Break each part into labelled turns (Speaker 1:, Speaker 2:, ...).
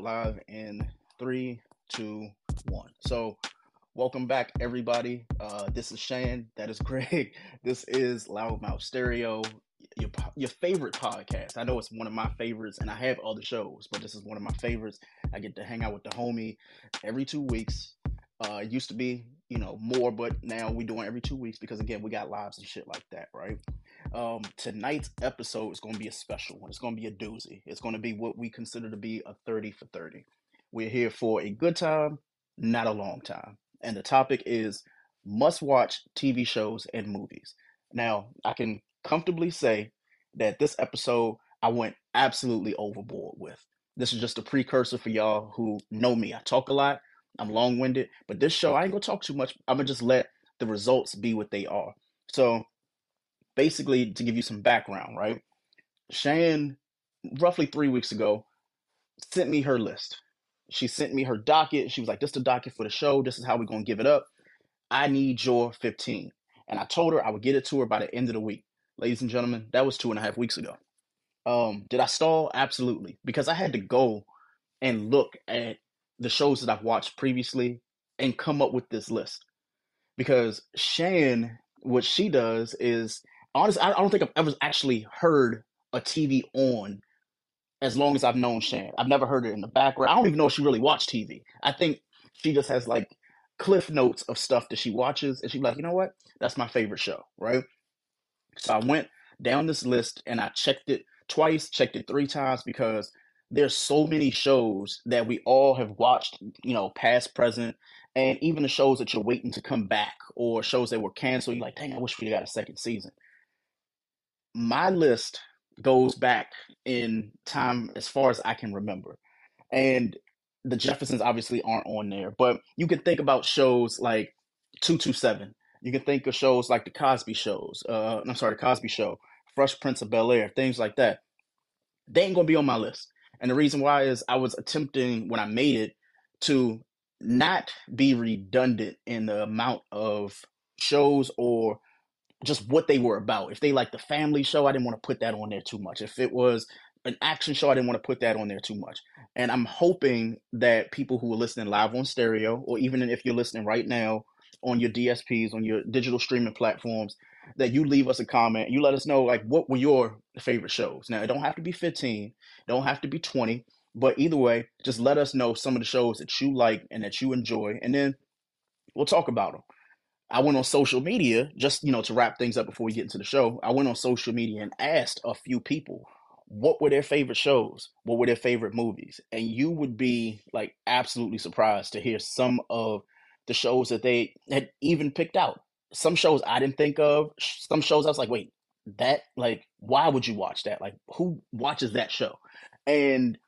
Speaker 1: live in three, two, one. So, welcome back, everybody. Uh, this is Chan. That is Greg. This is Loud Mouf Stereo, your your favorite podcast. I know it's one of my favorites, and I have other shows, but this is one of my favorites. I get to hang out with the homie every two weeks. Uh, it used to be, you know, more, but now we doing every two weeks because again, we got lives and shit like that, right? Um, tonight's episode is going to be a special one. It's going to be a doozy. It's going to be what we consider to be a 30 for 30. We're here for a good time, not a long time. And the topic is must watch TV shows and movies. Now, I can comfortably say that this episode I went absolutely overboard with. This is just a precursor for y'all who know me. I talk a lot, I'm long winded, but this show, I ain't gonna talk too much. I'm gonna just let the results be what they are. So, basically, to give you some background, right? Shan, roughly three weeks ago, sent me her list. She sent me her docket. She was like, This is the docket for the show. This is how we're gonna give it up. I need your 15. And I told her I would get it to her by the end of the week. Ladies and gentlemen, that was two and a half weeks ago. Um, did I stall? Absolutely. Because I had to go and look at the shows that I've watched previously and come up with this list. Because Shan, what she does is honestly, I don't think I've ever actually heard a TV on as long as I've known Shan. I've never heard it in the background. I don't even know if she really watched TV. I think she just has like cliff notes of stuff that she watches, and she's like, you know what? That's my favorite show, right? So I went down this list and I checked it twice, checked it three times because there's so many shows that we all have watched, you know, past, present, and even the shows that you're waiting to come back or shows that were canceled. You're like, dang, I wish we got a second season. My list goes back in time as far as I can remember. And the Jeffersons obviously aren't on there, but you can think about shows like 227. You can think of shows like the Cosby shows. Uh, I'm sorry, the Cosby Show, Fresh Prince of Bel Air, things like that. They ain't gonna be on my list. And the reason why is I was attempting when I made it to not be redundant in the amount of shows or just what they were about. If they like the family show, I didn't want to put that on there too much. If it was an action show, I didn't want to put that on there too much. And I'm hoping that people who are listening live on stereo, or even if you're listening right now on your DSPs, on your digital streaming platforms, that you leave us a comment. You let us know like what were your favorite shows. Now it don't have to be 15, don't have to be 20, but either way, just let us know some of the shows that you like and that you enjoy, and then we'll talk about them. I went on social media just you know to wrap things up before we get into the show. I went on social media and asked a few people what were their favorite shows, what were their favorite movies, and you would be like absolutely surprised to hear some of the shows that they had even picked out. Some shows I didn't think of. Some shows I was like, wait, that like why would you watch that? Like who watches that show? And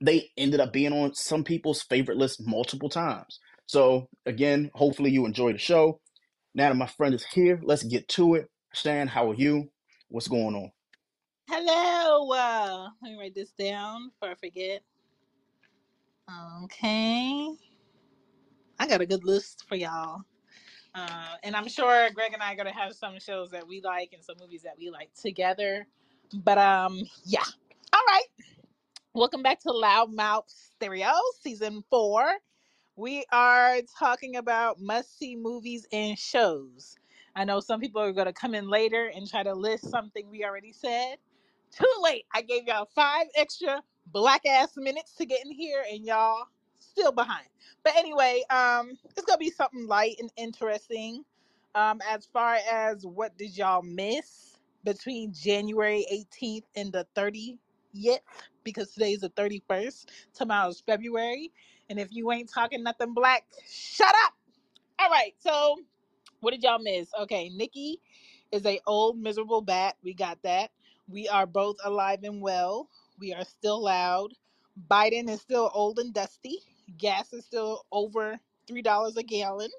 Speaker 1: they ended up being on some people's favorite list multiple times. So again, hopefully you enjoy the show. Now that my friend is here, let's get to it. Stan, how are you? What's going on?
Speaker 2: Hello. Uh, let me write this down before I forget. Okay. I got a good list for y'all. Uh, and I'm sure Greg and I are gonna have some shows that we like and some movies that we like together. But um, yeah. All right. Welcome back to Loud Mouf Stereo, season four. We are talking about must-see movies and shows. I know some people are gonna come in later and try to list something we already said. Too late. I gave y'all five extra black ass minutes to get in here, and y'all still behind. But anyway, um, it's gonna be something light and interesting. Um, as far as what did y'all miss between January 18th and the 30th, because today's the 31st, tomorrow's February. And if you ain't talking nothing black, shut up. All right, so what did y'all miss? Okay, Nikki is a old miserable bat. We got that. We are both alive and well. We are still loud. Biden is still old and dusty. Gas is still over three dollars a gallon.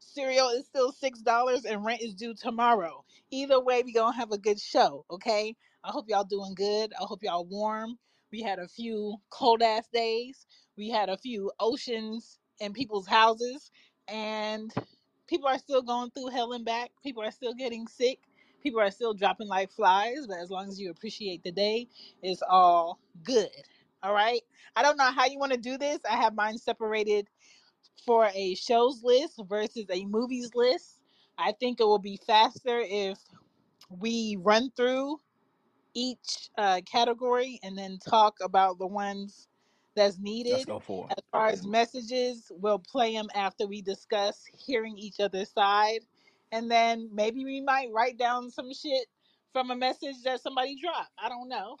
Speaker 2: Cereal is still six dollars, and rent is due tomorrow. Either way, we gonna have a good show. Okay. I hope y'all doing good. I hope y'all warm. We had a few cold ass days. We had a few oceans in people's houses, and people are still going through hell and back. People are still getting sick. People are still dropping like flies. But as long as you appreciate the day, it's all good. All right. I don't know how you want to do this. I have mine separated for a shows list versus a movies list. I think it will be faster if we run through each uh, category and then talk about the ones that's
Speaker 1: Let's
Speaker 2: needed.
Speaker 1: go for
Speaker 2: As far as messages, we'll play them after we discuss hearing each other's side. And then maybe we might write down some shit from a message that somebody dropped. I don't know.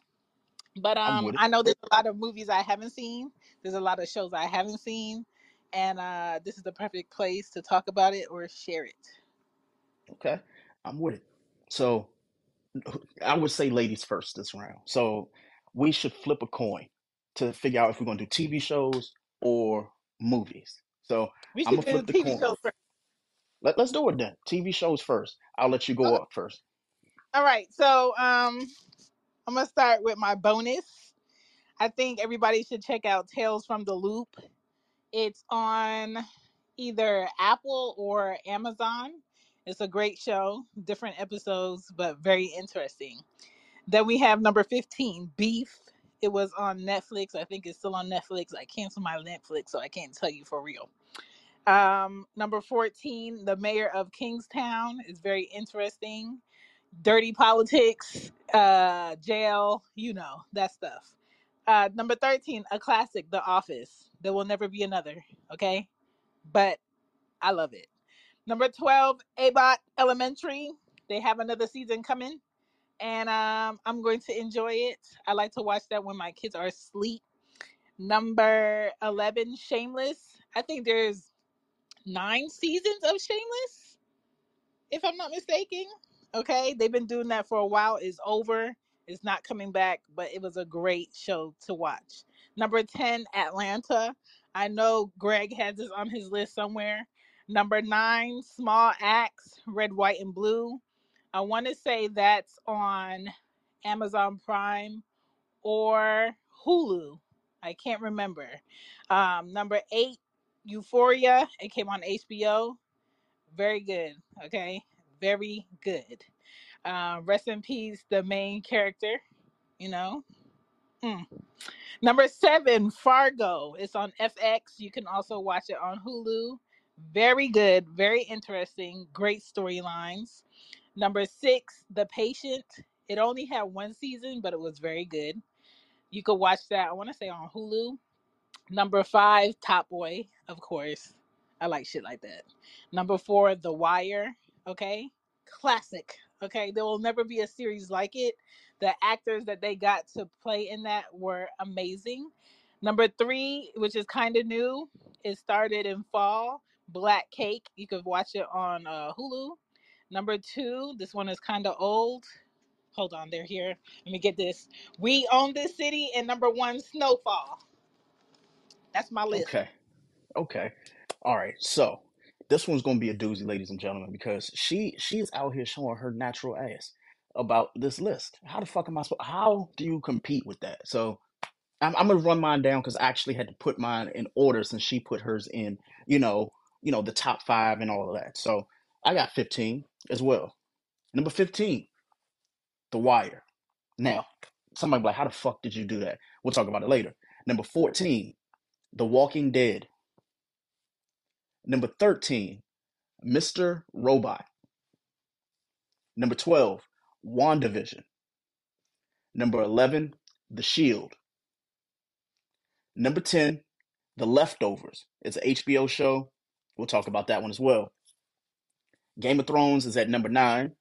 Speaker 2: But. Um. I know there's a lot of movies I haven't seen. There's a lot of shows I haven't seen. And uh this is the perfect place to talk about it or share it.
Speaker 1: Okay, I'm with it. So I would say ladies first this round. So we should flip a coin to figure out if we're going to do TV shows or movies. So
Speaker 2: We
Speaker 1: I'm gonna flip the
Speaker 2: TV
Speaker 1: coin.
Speaker 2: shows first.
Speaker 1: Let, let's do it then. TV shows first. I'll let you go
Speaker 2: Okay.
Speaker 1: up first.
Speaker 2: All right. So um I'm gonna start with my bonus. I think everybody should check out Tales from the Loop. It's on either Apple or Amazon. It's a great show, different episodes, but very interesting. Then we have number 15, Beef. It was on Netflix. I think it's still on Netflix. I canceled my Netflix, so I can't tell you for real. Um, number 14, The Mayor of Kingstown is very interesting. Dirty politics, uh, jail, you know, that stuff. Uh, number 13, a classic, The Office. There will never be another, okay? But I love it. Number 12, Abbott Elementary. They have another season coming, and um, I'm going to enjoy it. I like to watch that when my kids are asleep. Number 11, Shameless. I think there's nine seasons of Shameless, if I'm not mistaken. Okay, they've been doing that for a while. It's over. It's not coming back, but it was a great show to watch. Number 10, Atlanta. I know Greg has this on his list somewhere. Number nine, Small Axe, Red, White, and Blue. I want to say that's on Amazon Prime or Hulu. I can't remember. Um, number eight, Euphoria. It came on HBO. Very good. Okay. Very good. Uh, rest in peace, the main character. You know. Mm. Number seven, Fargo. It's on FX. You can also watch it on Hulu. Very good. Very interesting. Great storylines. Number six, The Patient. It only had one season, but it was very good. You could watch that, I want to say on Hulu. Number five, Top Boy, of course. I like shit like that. Number four, The Wire. Okay. Classic. Okay. There will never be a series like it. The actors that they got to play in that were amazing. Number three, which is kind of new, it started in fall. Black Cake. You could watch it on uh, Hulu. Number two, this one is kind of old. Hold on, they're here. Let me get this. We own this city. And number one, Snowfall. That's my list.
Speaker 1: Okay. Okay. All right. So this one's gonna be a doozy, ladies and gentlemen, because she she's out here showing her natural ass about this list. How the fuck am I supposed? How do you compete with that? So I'm, I'm gonna run mine down because I actually had to put mine in order since she put hers in. You know, you know the top five and all of that. So I got 15 as well. Number 15, The Wire. Now, somebody be like, how the fuck did you do that? We'll talk about it later. Number 14, The Walking Dead. Number 13, Mr. Robot. Number 12, WandaVision. Number 11, The Shield. Number 10, The Leftovers. It's an HBO show. We'll talk about that one as well. Game of Thrones is at number 9.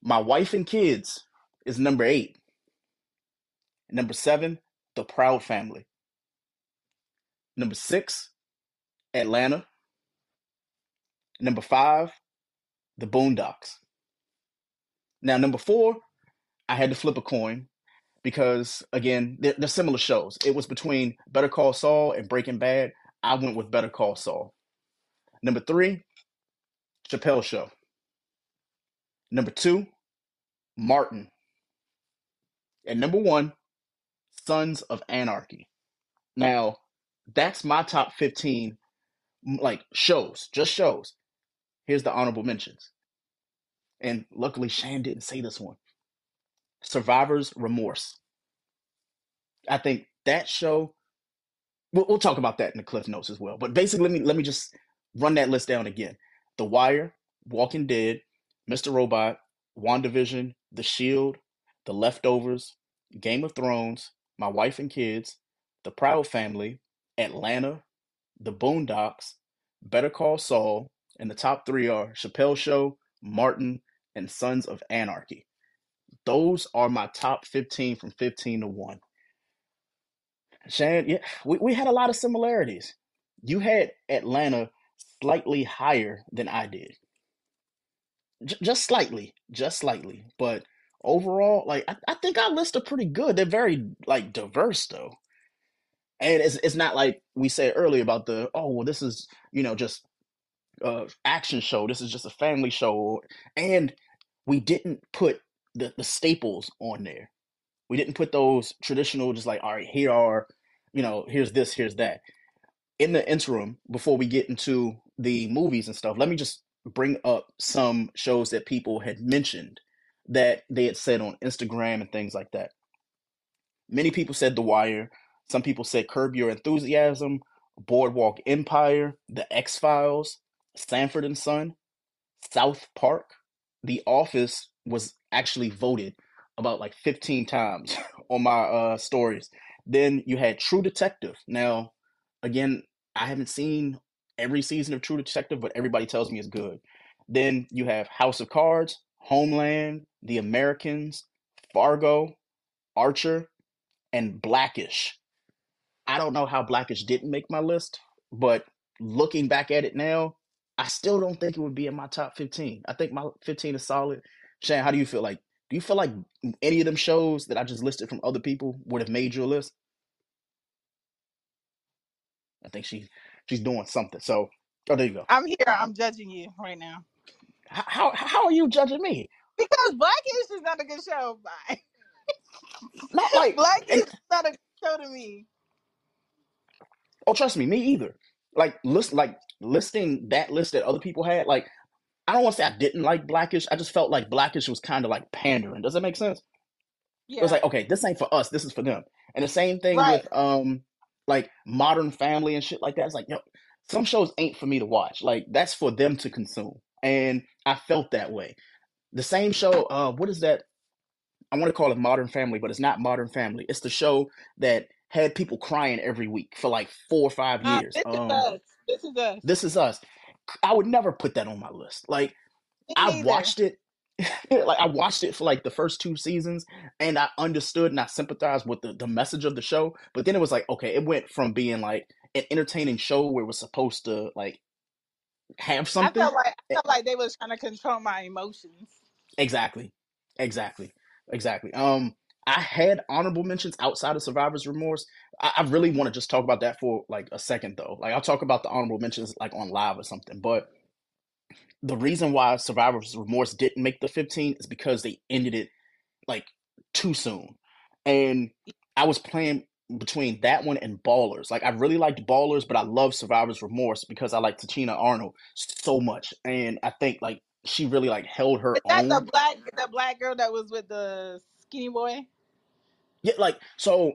Speaker 1: My Wife and Kids is number 8. Number 7, The Proud Family. Number 6, Atlanta. Number 5, The Boondocks. Now, number 4, I had to flip a coin because, again, they're, they're similar shows. It was between Better Call Saul and Breaking Bad. I went with Better Call Saul. Number 3, Chappelle Show. Number 2, Martin. And number 1, Sons of Anarchy. Now, that's my top 15 m- like shows, just shows. Here's the honorable mentions. And luckily Shane didn't say this one. Survivor's Remorse. I think that show. We'll, we'll talk about that in the cliff notes as well. But basically, let me let me just run that list down again: The Wire, Walking Dead, Mr. Robot, WandaVision, The Shield, The Leftovers, Game of Thrones, My Wife and Kids, The Proud Family, Atlanta, The Boondocks, Better Call Saul, and the top three are Chappelle Show, Martin, and Sons of Anarchy. Those are my top 15 from 15 to 1. Shan, yeah, we, we had a lot of similarities. You had Atlanta slightly higher than I did. J- just slightly, just slightly. But overall, like I, I think our lists are pretty good. They're very like diverse though. And it's it's not like we said earlier about the oh well this is you know just uh action show. This is just a family show. And we didn't put the, the staples on there. We didn't put those traditional just like, all right, here are, you know, here's this, here's that. In the interim, before we get into the movies and stuff, let me just bring up some shows that people had mentioned that they had said on Instagram and things like that. Many people said The Wire. Some people said Curb Your Enthusiasm, Boardwalk Empire, The X Files, Sanford and Son, South Park, The Office was actually voted about like 15 times on my uh stories. Then you had True Detective. Now, again, I haven't seen every season of True Detective, but everybody tells me it's good. Then you have House of Cards, Homeland, The Americans, Fargo, Archer, and Blackish. I don't know how Blackish didn't make my list, but looking back at it now, I still don't think it would be in my top 15. I think my 15 is solid. Shane, how do you feel? Like, do you feel like any of them shows that I just listed from other people would have made your list? I think she she's doing something. So, oh, there you go.
Speaker 2: I'm here. Uh-huh. I'm judging you right now.
Speaker 1: How how, how are you judging me?
Speaker 2: Because Blackish is not a good show. Bye.
Speaker 1: Not like
Speaker 2: Blackish
Speaker 1: and,
Speaker 2: is not a good show to me.
Speaker 1: Oh, trust me, me either. Like list like listing that list that other people had. Like I don't want to say I didn't like Blackish. I just felt like Blackish was kind of like pandering. Does that make sense? Yeah. It was like, okay, this ain't for us. This is for them. And the same thing
Speaker 2: Right.
Speaker 1: with um like Modern Family and shit like that. It's like, yo, some shows ain't for me to watch. Like that's for them to consume. And I felt that way. The same show, uh, what is that? I want to call it Modern Family, but it's not Modern Family. It's the show that had people crying every week for like four or five
Speaker 2: Uh,
Speaker 1: years.
Speaker 2: this is
Speaker 1: Um,
Speaker 2: us. This is us.
Speaker 1: This Is Us. I would never put that on my list. Like I watched it like I watched it for like the first two seasons and I understood and I sympathized with the, the message of the show. But then it was like, okay, it went from being like an entertaining show where it was supposed to like have
Speaker 2: I
Speaker 1: something.
Speaker 2: felt like I
Speaker 1: Eh,
Speaker 2: felt like they was trying to control my emotions.
Speaker 1: Exactly. Exactly. Exactly. Um I had honorable mentions outside of Survivor's Remorse. I, I really want to just talk about that for like a second though. Like I'll talk about the honorable mentions like on live or something. But the reason why Survivor's Remorse didn't make the 15 is because they ended it like too soon. And I was playing between that one and Ballers. Like I really liked Ballers, but I love Survivor's Remorse because I like Tichina Arnold so much. And I think like she really like held her
Speaker 2: Is that the
Speaker 1: own.
Speaker 2: black the black girl that was with the skinny boy?
Speaker 1: Yeah, like so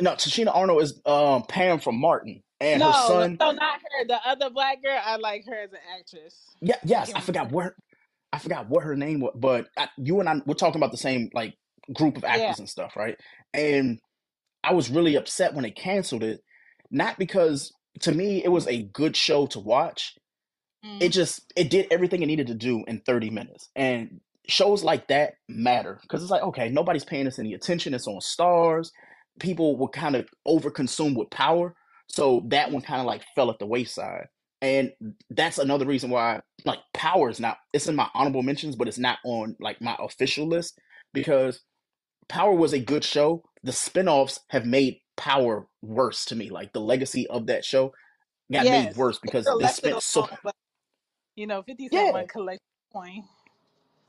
Speaker 1: no, Tichina Arnold is um Pam from Martin and her
Speaker 2: No,
Speaker 1: son.
Speaker 2: so not her. The other black girl, I like her as an actress.
Speaker 1: Yeah, yes, I forgot what I forgot what her name was, but I, you and I we're talking about the same like group of
Speaker 2: Yeah.
Speaker 1: actors and stuff, right? And I was really upset when they canceled it, not because to me it was a good show to watch. It
Speaker 2: Mm.
Speaker 1: just it did everything it needed to do in 30 minutes. And shows like that matter because it's like, okay, nobody's paying us any attention. It's on Starz. People were kind of overconsumed with power. So that one kind of like fell at the wayside. And that's another reason why like power is not it's in my honorable mentions, but it's not on like my official list because Power was a good show. The spin-offs have made Power worse to me. Like the legacy of that show got made worse because they spent so
Speaker 2: you know, Fifty Cent
Speaker 1: yeah,
Speaker 2: one collection point.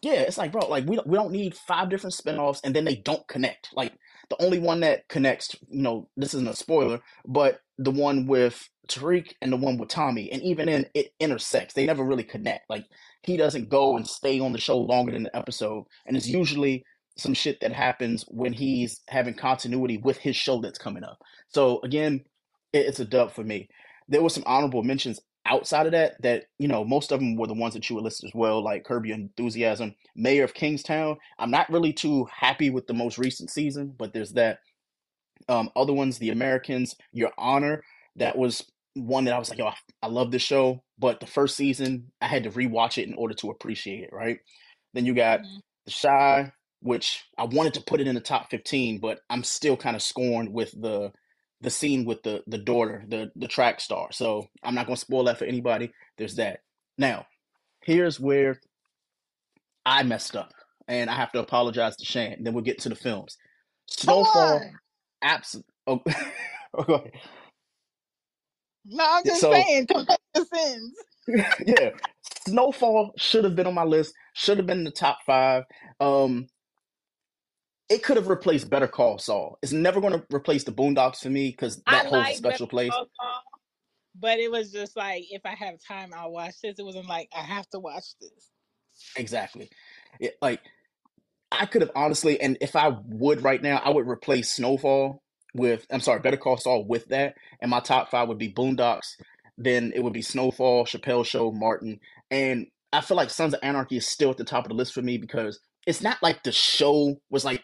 Speaker 1: Yeah. It's like, bro, like we don't, we don't need five different spin-offs and then they don't connect. Like the only one that connects, you know, this isn't a spoiler, but the one with Tariq and the one with Tommy, and even then it intersects. They never really connect. Like he doesn't go and stay on the show longer than the episode, and it's usually some shit that happens when he's having continuity with his show that's coming up. So again, it's a dub for me. There were some honorable mentions outside of that that you know most of them were the ones that you were listed as well like Curb Your Enthusiasm mayor of kingstown. I'm not really too happy with the most recent season but there's that. Um other ones the americans your honor that was one that i was like oh i love this show but the first season i had to rewatch it in order to appreciate it right? Then you got mm-hmm. the Chi, which i wanted to put it in the top 15 but i'm still kind of scorned with the the scene with the the daughter, the the track star. So I'm not gonna spoil that for anybody. There's that. Now, here's where I messed up, and I have to apologize to Shan. Then we'll get to the films. Snowfall, absolutely. Oh, oh, go ahead.
Speaker 2: No, I'm just so, saying, sins.
Speaker 1: yeah, Snowfall should have been on my list. Should have been in the top five. Um, it could have replaced Better Call Saul. It's never going to replace the Boondocks for me because that I holds like a special Better place. Saul,
Speaker 2: but it was just like if I have time, I'll watch this. It wasn't like I have to watch this.
Speaker 1: Exactly. It, like I could have honestly, and if I would right now, I would replace Snowfall with I'm sorry, Better Call Saul with that, and my top five would be Boondocks. Then it would be Snowfall, Chappelle Show, Martin, and I feel like Sons of Anarchy is still at the top of the list for me because it's not like the show was like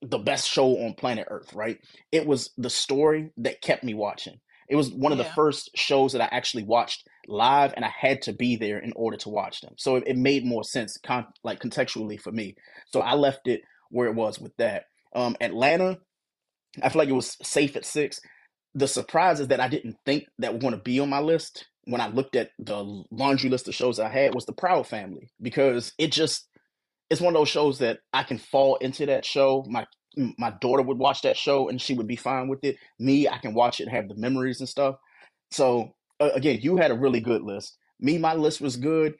Speaker 1: the best show on planet Earth, right? It was the story that kept me watching. It was one of yeah. the first shows that I actually watched live, and I had to be there in order to watch them. So it, it made more sense, con- like contextually for me. So I left it where it was with that. Um, Atlanta, I feel like it was safe at six. The surprise is that I didn't think that were going to be on my list when I looked at the laundry list of shows I had was the Proud Family because it just it's one of those shows that I can fall into that show. My my daughter would watch that show and she would be fine with it. Me, I can watch it and have the memories and stuff. So uh, again, you had a really good list. Me, my list was good,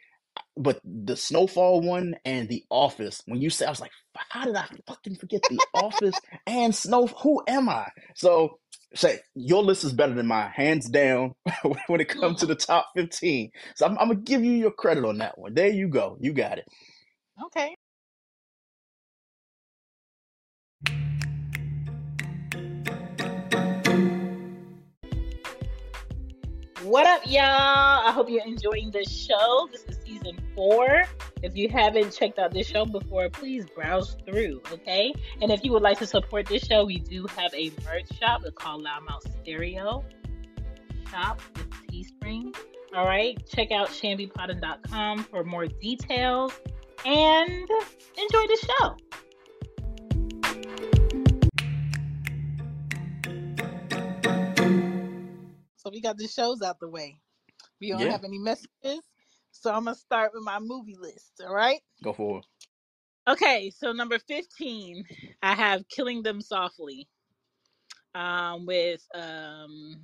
Speaker 1: but the Snowfall one and The Office. When you said, I was like, how did I fucking forget The Office and Snow? Who am I? So say your list is better than mine, hands down, when it comes to the top fifteen. So I'm, I'm gonna give you your credit on that one. There you go. You got it.
Speaker 2: Okay. What up, y'all? I hope you're enjoying this show. This is season four. If you haven't checked out this show before, please browse through, okay? And if you would like to support this show, we do have a merch shop. It's called Loud Mouf Stereo Shop with Teespring. All right, check out Chanbepoddin.com for more details and enjoy the show. So we got the shows out the way. We don't yeah. have any messages. So I'm gonna start with my movie list. All right.
Speaker 1: Go for it.
Speaker 2: Okay, so number 15, I have Killing Them Softly. Um, with um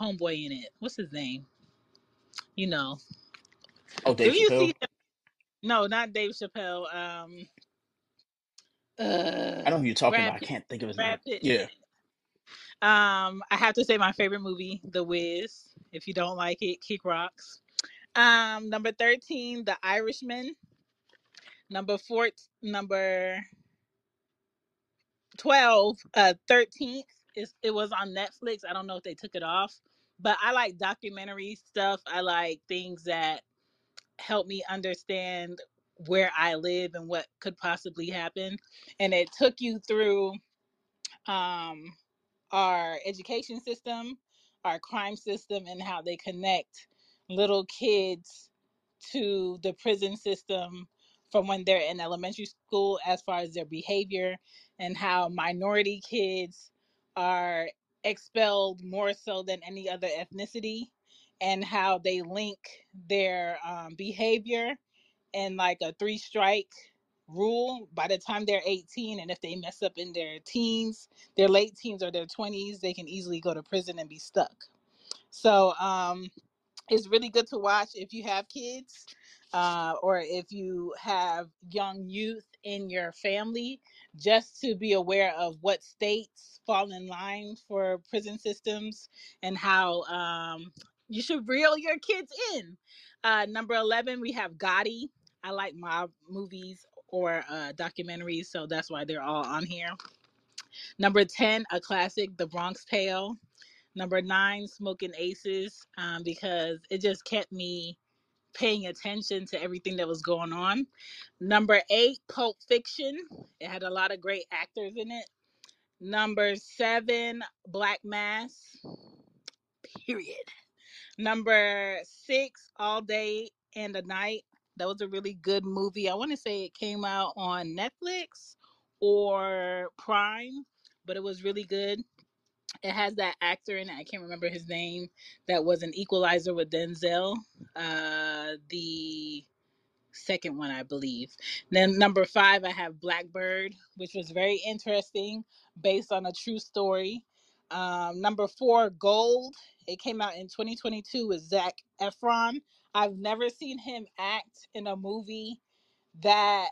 Speaker 2: homeboy in it. What's his name? You know.
Speaker 1: Oh, Dave Do you see
Speaker 2: no, not Dave Chappelle. Um,
Speaker 1: uh, I don't know who you're talking Brad about. Pitt, I can't think of his Brad name. Pitt. Yeah.
Speaker 2: Um, I have to say my favorite movie, The Wiz. If you don't like it, kick rocks. Um, number thirteen, The Irishman. Number four, number twelve, uh, thirteenth is it was on Netflix. I don't know if they took it off, but I like documentary stuff. I like things that help me understand where I live and what could possibly happen. And it took you through um, our education system, our crime system, and how they connect little kids to the prison system from when they're in elementary school as far as their behavior and how minority kids are expelled more so than any other ethnicity and how they link their um, behavior and like a three strike rule by the time they're 18 and if they mess up in their teens their late teens or their 20s they can easily go to prison and be stuck so um it's really good to watch if you have kids uh, or if you have young youth in your family just to be aware of what states fall in line for prison systems and how um, you should reel your kids in. Uh, number 11, we have Gotti. I like mob movies or uh, documentaries, so that's why they're all on here. Number 10, a classic, The Bronx Tale. Number nine, Smoking Aces, um, because it just kept me paying attention to everything that was going on. Number eight, Pulp Fiction. It had a lot of great actors in it. Number seven, Black Mass. Period. Number six, All Day and a Night. That was a really good movie. I want to say it came out on Netflix or Prime, but it was really good. It has that actor in it. I can't remember his name. That was an Equalizer with Denzel. Uh, the second one, I believe. Then number five, I have Blackbird, which was very interesting, based on a true story. Um, number four, Gold. It came out in 2022 with Zac Efron. I've never seen him act in a movie that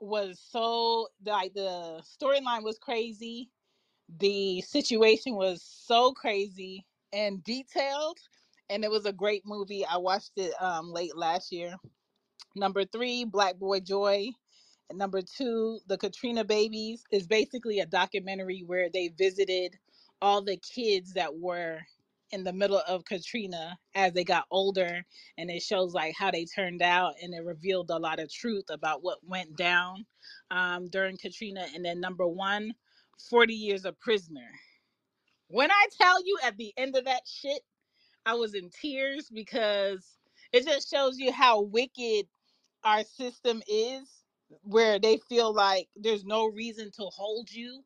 Speaker 2: was so like the storyline was crazy the situation was so crazy and detailed and it was a great movie. I watched it um, late last year. Number three black boy joy and number two the katrina babies is basically a documentary where they visited all the kids that were in the middle of katrina as they got older and it shows like how they turned out and it revealed a lot of truth about what went down um, during katrina and then number one 40 years a prisoner. When I tell you at the end of that shit, I was in tears because it just shows you how wicked our system is, where they feel like there's no reason to hold you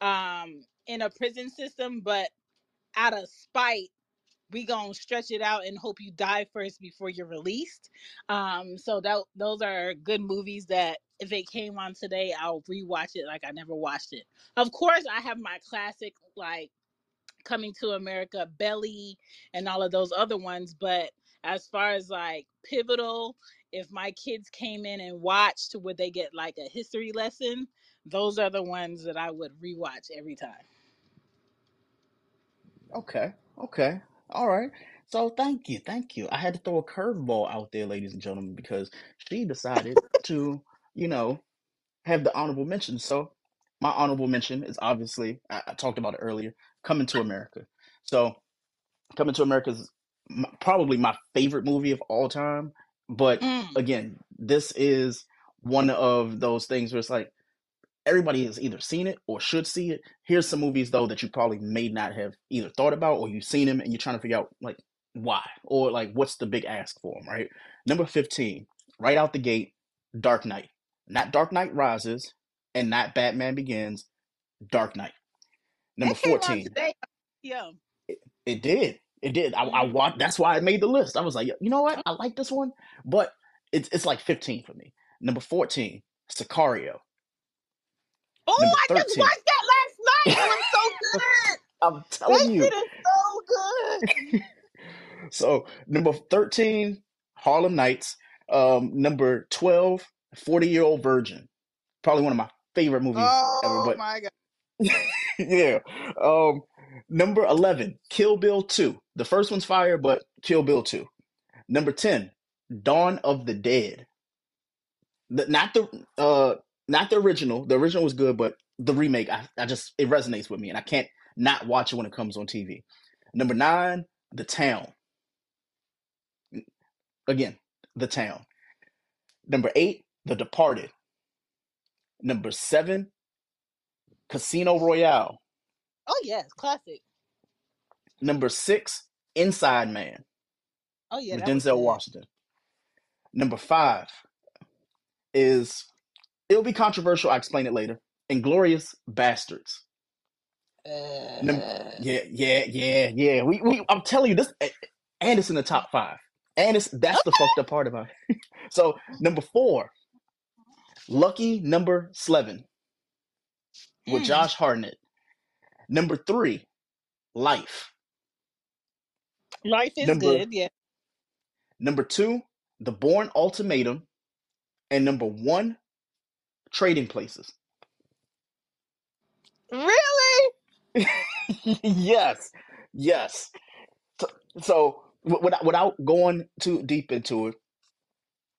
Speaker 2: um, in a prison system, but out of spite, we gonna stretch it out and hope you die first before you're released. Um, so that those are good movies that if it came on today, I'll rewatch it like I never watched it. Of course, I have my classic like coming to America, Belly, and all of those other ones. But as far as like pivotal, if my kids came in and watched, would they get like a history lesson? Those are the ones that I would rewatch every time.
Speaker 1: Okay. Okay. All right. So thank you. Thank you. I had to throw a curveball out there, ladies and gentlemen, because she decided to, you know, have the honorable mention. So my honorable mention is obviously I, I talked about it earlier, Coming to America. So Coming to America is m- probably my favorite movie of all time. But
Speaker 2: Mm.
Speaker 1: again, this is one of those things where it's like everybody has either seen it or should see it. Here's some movies though that you probably may not have either thought about or you've seen them and you're trying to figure out like why or like what's the big ask for them, right? Number 15, right out the gate, Dark Knight. Not Dark Knight Rises and not Batman Begins, Dark Knight. Number
Speaker 2: That came on
Speaker 1: 14.
Speaker 2: Yeah.
Speaker 1: it did. It did. I, I
Speaker 2: Mhm.
Speaker 1: watched. That's why I made the list. I was like, you know what? I like this one, but it's it's like 15 for me. Number 14, Sicario.
Speaker 2: Oh,
Speaker 1: Number
Speaker 2: I just
Speaker 1: 13.
Speaker 2: watched that last night. It was so good.
Speaker 1: I'm
Speaker 2: That
Speaker 1: telling you.
Speaker 2: shit is so good.
Speaker 1: So number 13, Harlem Nights. Um, number 12, 40 Year Old Virgin. Probably one of my favorite movies ever.
Speaker 2: Oh
Speaker 1: But
Speaker 2: my god.
Speaker 1: yeah. Um, number 11, Kill Bill 2. The first one's fire, but Kill Bill 2. Number 10, Dawn of the Dead. The, not the uh not the original. The original was good, but the remake, I, I just it resonates with me, and I can't not watch it when it comes on TV. Number nine, The Town. Again, The Town. Number eight, The Departed. Number seven, Casino Royale.
Speaker 2: Oh yes, classic.
Speaker 1: Number six, Inside Man
Speaker 2: Oh yeah,
Speaker 1: with Denzel. Washington. Number five is it'll be controversial. I explain it later. Inglourious Basterds.
Speaker 2: Uh,
Speaker 1: yeah, yeah, yeah, yeah. We, we, I'm telling you this, and it's in the top five. And it's that's the fucked up part about it. so number four, Lucky Number Slevin with
Speaker 2: mm.
Speaker 1: Josh Hartnett. Number three, Life.
Speaker 2: Life is
Speaker 1: Number
Speaker 2: good. Yeah.
Speaker 1: number two, The Bourne Ultimatum, and number one, Trading Places.
Speaker 2: Really?
Speaker 1: yes, yes. So, so without, without going too deep into it,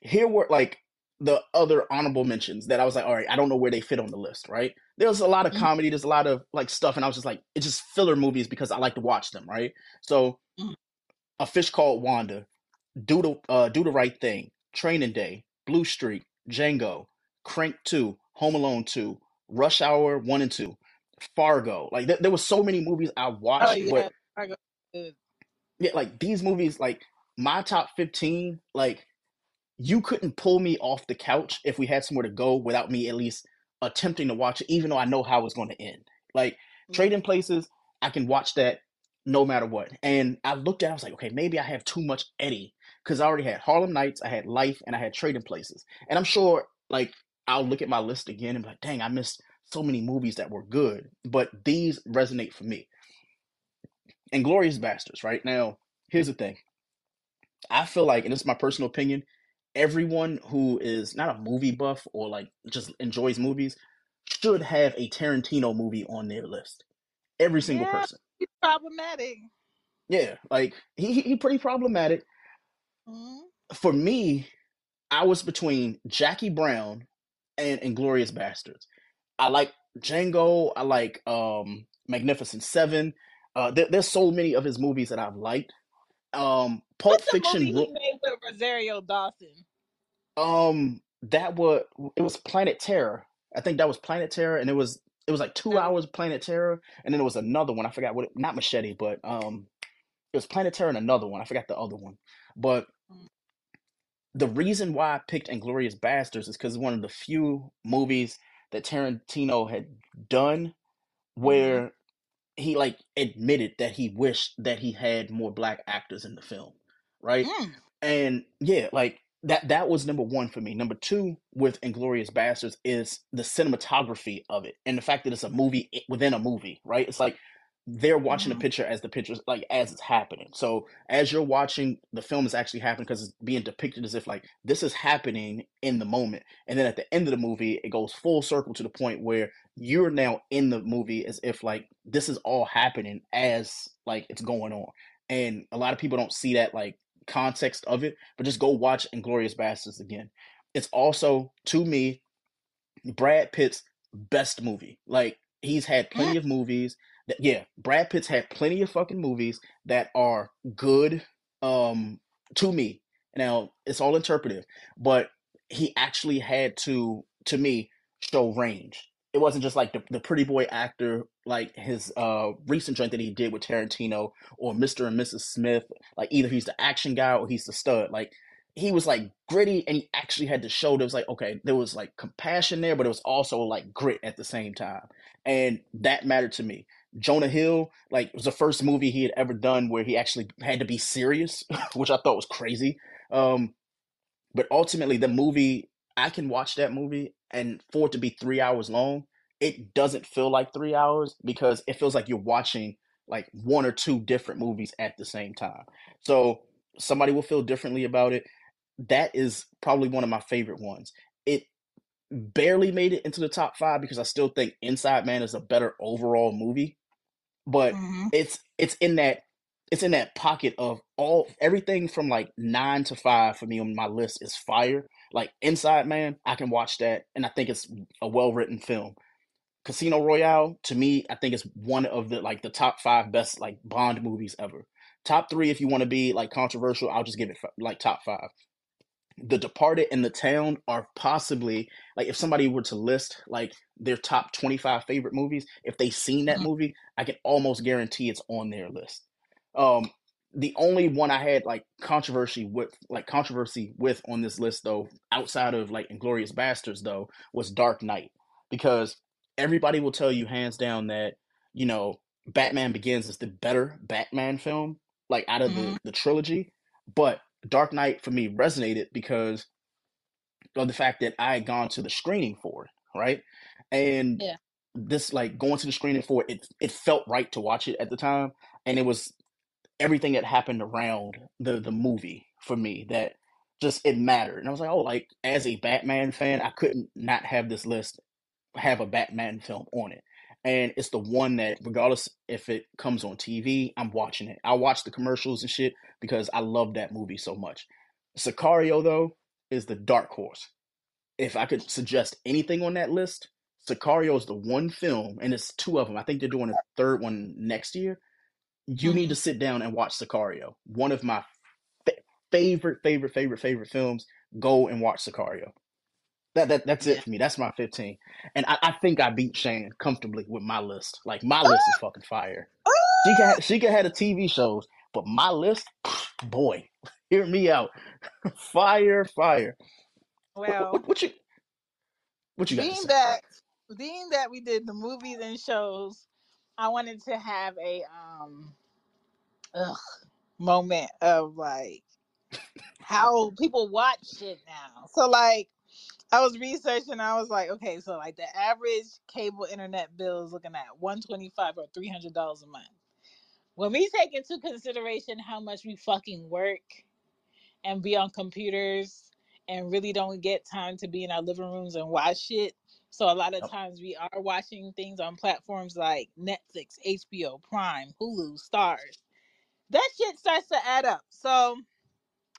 Speaker 1: here were like the other honorable mentions that I was like, all right, I don't know where they fit on the list, right? There's a lot of
Speaker 2: Mhm.
Speaker 1: comedy, there's a lot of like stuff, and I was just like, it's just filler movies because I like to watch them, right? So,
Speaker 2: Mhm.
Speaker 1: A Fish Called Wanda, Do the uh, Do the Right Thing, Training Day, Blue Streak, Django, Crank Two, Home Alone Two, Rush Hour One and Two, Fargo. Like th- there were so many movies I
Speaker 2: Oh
Speaker 1: watched,
Speaker 2: yeah,
Speaker 1: but yeah, like these movies, like my top 15, like you couldn't pull me off the couch if we had somewhere to go without me at least attempting to watch it, even though I know how it's going to end. Like
Speaker 2: Mm-hmm.
Speaker 1: Trading Places, I can watch that no matter what. And I looked at it, I was like, okay, maybe I have too much Eddie because I already had Harlem Nights, I had Life, and I had Trading Places. And I'm sure, like, I'll look at my list again and be like, dang, I missed so many movies that were good, but these resonate for me. And Glorious Bastards, right? Now, here's the thing. I feel like, and this is my personal opinion, everyone who is not a movie buff or like just enjoys movies should have a Tarantino movie on their list. Every single
Speaker 2: Yeah,
Speaker 1: person.
Speaker 2: he's problematic.
Speaker 1: Yeah, like he he pretty problematic.
Speaker 2: Mhm.
Speaker 1: For me, I was between Jackie Brown and Inglourious Basterds. I like Django. I like um Magnificent Seven. Uh, there, there's so many of his movies that I've liked. Um, Pulp
Speaker 2: What's the movie
Speaker 1: Fiction.
Speaker 2: he made with Rosario Dawson?
Speaker 1: Um, that was it was Planet Terror. I think that was Planet Terror, and it was it was like two hours Planet Terror, and then there was another one. I forgot what it, not Machete, but um, it was Planet Terror and another one. I forgot the other one. But the reason why I picked Inglourious Basterds is because it's one of the few movies that Tarantino had done
Speaker 2: mhm.
Speaker 1: where he like admitted that he wished that he had more black actors in the film, right?
Speaker 2: Mm.
Speaker 1: And yeah, like that that was number one for me. Number two with Inglourious Basterds is the cinematography of it and the fact that it's a movie within a movie, right? It's like they're watching the
Speaker 2: Mhm.
Speaker 1: picture as the picture like as it's happening. So as you're watching, the film is actually happening because it's being depicted as if like this is happening in the moment. And then at the end of the movie, it goes full circle to the point where you're now in the movie as if like this is all happening as like it's going on. And a lot of people don't see that like context of it, but just go watch Inglourious Basterds again. It's also to me Brad Pitt's best movie. Like he's had plenty of movies yeah, Brad Pitt's had plenty of fucking movies that are good um to me. Now, it's all interpretive, but he actually had to to me show range. It wasn't just like the, the pretty boy actor like his uh recent joint that he did with Tarantino or Mr. and Mrs. Smith. Like either he's the action guy or he's the stud. Like he was like gritty and he actually had to show there was like okay there was like compassion there but it was also like grit at the same time and that mattered to me jonah hill like it was the first movie he had ever done where he actually had to be serious which i thought was crazy. Um but ultimately the movie i can watch that movie and for it to be three hours long it doesn't feel like three hours because it feels like you're watching like one or two different movies at the same time. So somebody will feel differently about it. That is probably one of my favorite ones. It barely made it into the top five because I still think Inside Man is a better overall movie, but
Speaker 2: Mhm.
Speaker 1: it's it's in that it's in that pocket of all everything from like nine to five for me on my list is fire. Like Inside Man, I can watch that, and I think it's a well written film. Casino Royale, to me, I think it's one of the like the top five best like Bond movies ever. Top three, if you want to be like controversial, I'll just give it like top five. The Departed and The Town are possibly like if somebody were to list like their top 25 favorite movies, if they've seen that
Speaker 2: Mhm.
Speaker 1: movie, I can almost guarantee it's on their list. Um the only one I had like controversy with like controversy with on this list though, outside of like Inglourious Basterds though, was Dark Knight. Because everybody will tell you hands down that, you know, Batman Begins is the better Batman film, like out of
Speaker 2: Mhm.
Speaker 1: the, the trilogy. But Dark Knight for me resonated because of the fact that I had gone to the screening for it, right? And
Speaker 2: Yeah.
Speaker 1: this like going to the screening for it, it, it felt right to watch it at the time, and it was everything that happened around the the movie for me that just it mattered. And I was like, oh, like as a Batman fan, I couldn't not have this list have a Batman film on it. And it's the one that, regardless if it comes on TV, I'm watching it. I watch the commercials and shit because I love that movie so much. Sicario, though, is the dark horse. if I could suggest anything on that list, Sicario is the one film, and it's two of them. I think they're doing a third one next year. You mm-hmm. need to sit down and watch Sicario. One of my fa- favorite, favorite, favorite, favorite films. Go and watch Sicario. That, that that's yeah. it for me. That's my 15. And I, I think I beat Chan comfortably with my list. Like my list is fucking fire. She can she can have the TV shows, but my list, boy, hear me out. fire, fire.
Speaker 2: Well,
Speaker 1: what, what, what you what you got?
Speaker 2: Being that being that we did the movies and shows, I wanted to have a um ugh, moment of like how people watch shit now. So like I was researching. I was like, okay, so like the average cable internet bill is looking at one twenty five or three hundred dollars a month. When we take into consideration how much we fucking work and be on computers and really don't get time to be in our living rooms and watch shit. So a lot of times we are watching things on platforms like Netflix, HBO, Prime, Hulu, Starz. That shit starts to add up. So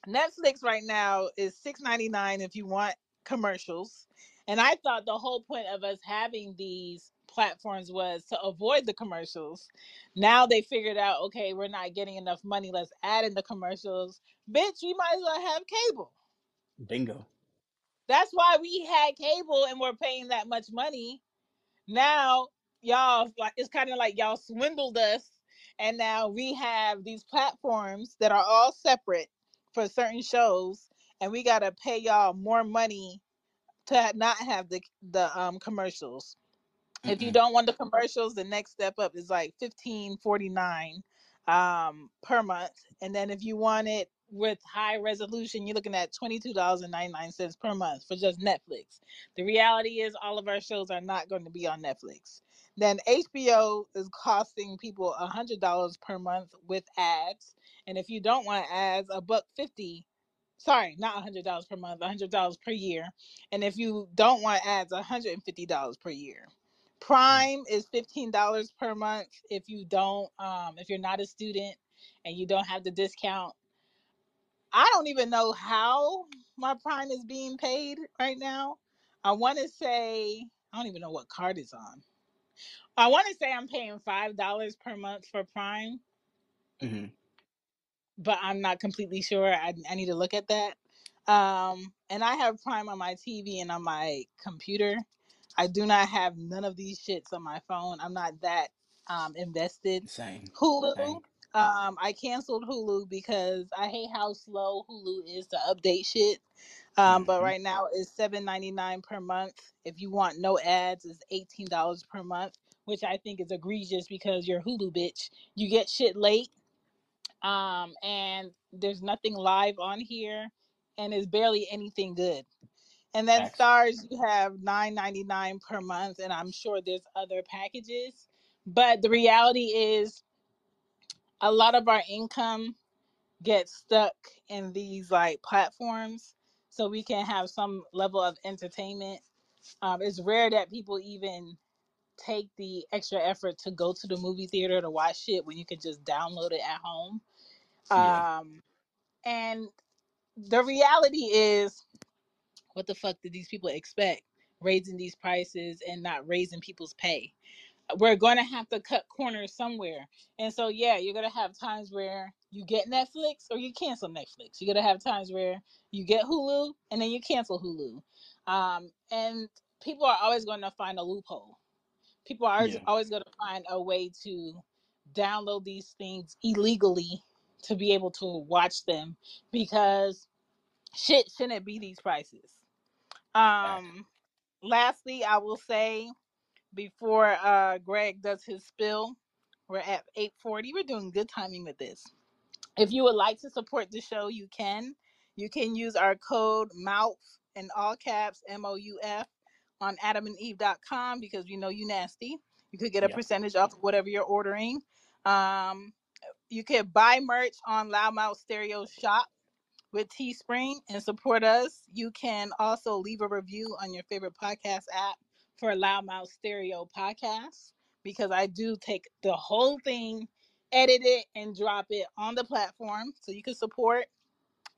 Speaker 2: Netflix right now is six ninety nine if you want commercials. And I thought the whole point of us having these platforms was to avoid the commercials. Now they figured out, okay, we're not getting enough money. Let's add in the commercials. Bitch, you might as well have cable.
Speaker 1: Bingo.
Speaker 2: That's why we had cable and we're paying that much money. Now, y'all, like it's kind of like y'all swindled us, and now we have these platforms that are all separate for certain shows and we gotta pay y'all more money to not have the the um commercials. Mm-mm. If you don't want the commercials, the next step up is like fifteen forty nine um per month, and then if you want it with high resolution, you're looking at twenty two dollars and ninety nine cents per month for just Netflix. The reality is, all of our shows are not going to be on Netflix. Then HBO is costing people a hundred dollars per month with ads, and if you don't want ads, a buck fifty sorry, not hundred dollars per month, hundred dollars per year. And if you don't want ads, hundred and fifty dollars per year. Prime is fifteen dollars per month if you don't, um, if you're not a student and you don't have the discount. I don't even know how my Prime is being paid right now. I want to say I don't even know what card is on. I want to say I'm paying five dollars per month for Prime. Mm-hmm but I'm not completely sure. I, I need to look at that. Um, and I have Prime on my TV and on my computer. I do not have none of these shits on my phone. I'm not that um, invested.
Speaker 1: Same.
Speaker 2: Hulu.
Speaker 1: Same.
Speaker 2: Um, I canceled Hulu because I hate how slow Hulu is to update shit. Um, mm-hmm. but right now it's seven ninety nine per month. If you want no ads, it's eighteen dollars per month, which I think is egregious because you're Hulu bitch. You get shit late um, and there's nothing live on here, and it's barely anything good. And then Starz, you have nine ninety nine per month, and I'm sure there's other packages. But the reality is, a lot of our income gets stuck in these like platforms, so we can have some level of entertainment. Um, it's rare that people even take the extra effort to go to the movie theater to watch it when you can just download it at home. Yeah. Um, and the reality is, what the fuck did these people expect? Raising these prices and not raising people's pay. We're going to have to cut corners somewhere. And so, yeah, you're going to have times where you get Netflix or you cancel Netflix. You're going to have times where you get Hulu and then you cancel Hulu. Um, and people are always going to find a loophole. People are yeah. always going to find a way to download these things illegally to be able to watch them because shit shouldn't be these prices. Um lastly, I will say before uh Greg does his spill, we're at 840. We're doing good timing with this. If you would like to support the show, you can. You can use our code MOUF in all caps M O U F on adamandeve.com because we know you nasty. You could get a percentage off of whatever you're ordering. Um, you can buy merch on Loud Mouf Stereo Shop with Teespring and support us. You can also leave a review on your favorite podcast app for Loud Mouf Stereo Podcast because I do take the whole thing, edit it, and drop it on the platform so you can support.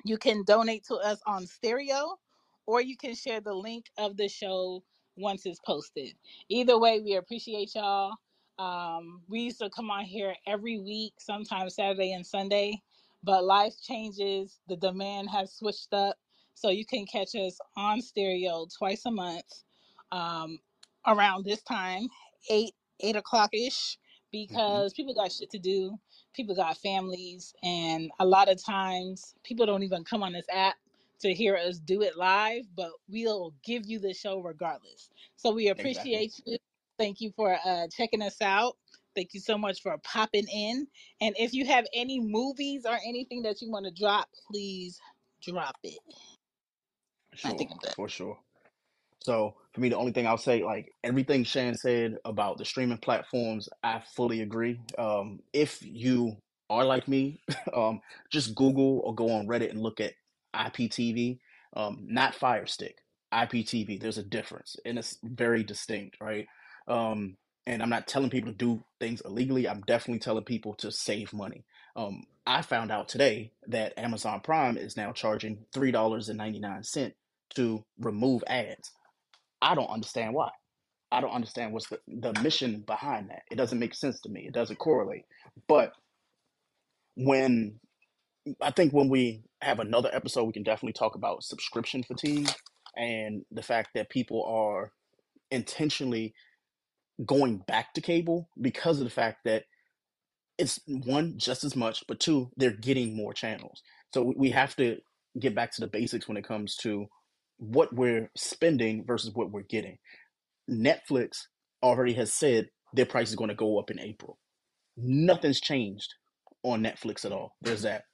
Speaker 2: You can donate to us on Stereo or you can share the link of the show once it's posted. Either way, we appreciate y'all. Um, we used to come on here every week, sometimes Saturday and Sunday, but life changes. The demand has switched up. So you can catch us on stereo twice a month um, around this time, 8, 8 o'clock ish, because people got shit to do. People got families. And a lot of times, people don't even come on this app to hear us do it live, but we'll give you the show regardless. So we
Speaker 1: Exactly.
Speaker 2: appreciate you. Thank you for uh, checking us out. Thank you so much for popping in. And if you have any movies or anything that you want to drop, please drop it. I
Speaker 1: Sure,
Speaker 2: think I'm done.
Speaker 1: for sure. So for me, the only thing I'll say, like everything Chan said about the streaming platforms, I fully agree. Um, if you are like me, um, just Google or go on Reddit and look at IPTV, um, not Fire Stick, IPTV. There's a difference, and it's very distinct, right? Um, and I'm not telling people to do things illegally. I'm definitely telling people to save money. Um, I found out today that Amazon Prime is now charging three dollars and ninety nine cent to remove ads. I don't understand why. I don't understand what's the, the mission behind that. It doesn't make sense to me. It doesn't correlate. But when I think when we have another episode, we can definitely talk about subscription fatigue and the fact that people are intentionally going back to cable because of the fact that it's one just as much, but two, they're getting more channels. So we- have to get back to the basics when it comes to what we're spending versus what we're getting. Netflix already has said their price is going to go up in April. Nothing's changed on Netflix at all. There's that.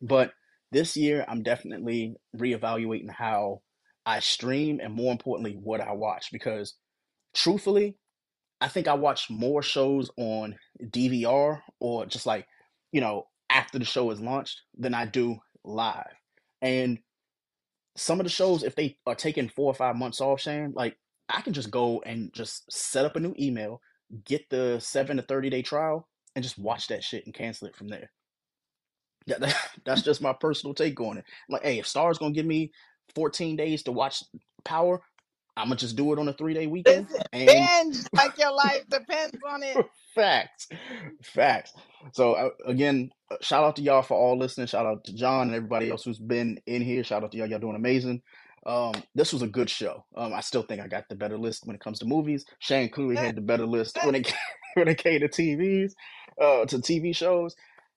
Speaker 1: But this year, I'm definitely reevaluating how I stream and more importantly, what I watch. Because truthfully, I think I watch more shows on DVR or just like, you know, after the show is launched than I do live. And some of the shows, if they are taking four or five months off, Chan, like I can just go and just set up a new email, get the seven to 30 day trial, and just watch that shit and cancel it from there. Yeah, that, that's just my personal take on it. Like, hey, if Starz's gonna give me 14 days to watch Power, I'm gonna just do it on a three day weekend. And
Speaker 2: binge like your life depends on it.
Speaker 1: facts, facts. So uh, again, uh, shout out to y'all for all listening. Shout out to John and everybody else who's been in here. Shout out to y'all. Y'all doing amazing. Um, this was a good show. Um, I still think I got the better list when it comes to movies. Chan clearly had the better list when it when it came to TVs, uh, to TV shows.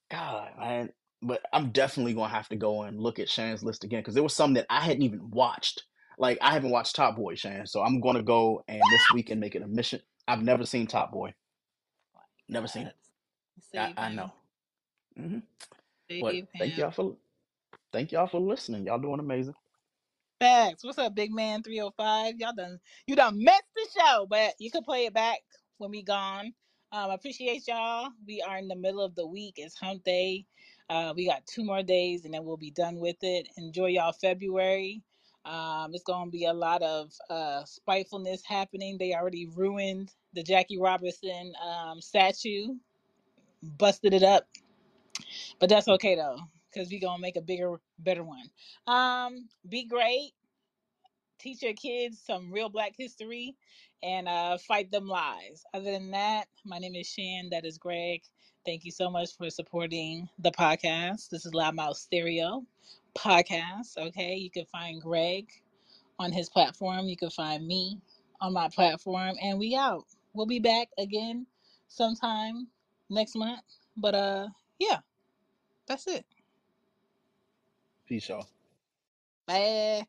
Speaker 1: God, man. But I'm definitely gonna have to go and look at Chan's list again because there was some that I hadn't even watched. Like I haven't watched Top Boy, Chan. So I'm gonna go and this weekend make it a mission. I've never seen Top Boy. Never seen it. I, I know. hmm But thank y'all for thank y'all for listening. Y'all doing amazing.
Speaker 2: Facts. What's up, big man 305? Y'all done you done missed the show, but you can play it back when we gone. Um, appreciate y'all. We are in the middle of the week. It's hump day. Uh, we got two more days and then we'll be done with it. Enjoy y'all February. Um, it's gonna be a lot of uh spitefulness happening. They already ruined the Jackie Robinson um statue, busted it up, but that's okay though, because we're gonna make a bigger, better one. Um, be great teach your kids some real black history and uh, fight them lies. Other than that, my name is Chan. That is Greg. Thank you so much for supporting the podcast. This is Loud Mouf Stereo podcast. Okay, you can find Greg on his platform. You can find me on my platform, and we out. We'll be back again sometime next month. But uh, yeah, that's it.
Speaker 1: Peace, y'all.
Speaker 2: Bye.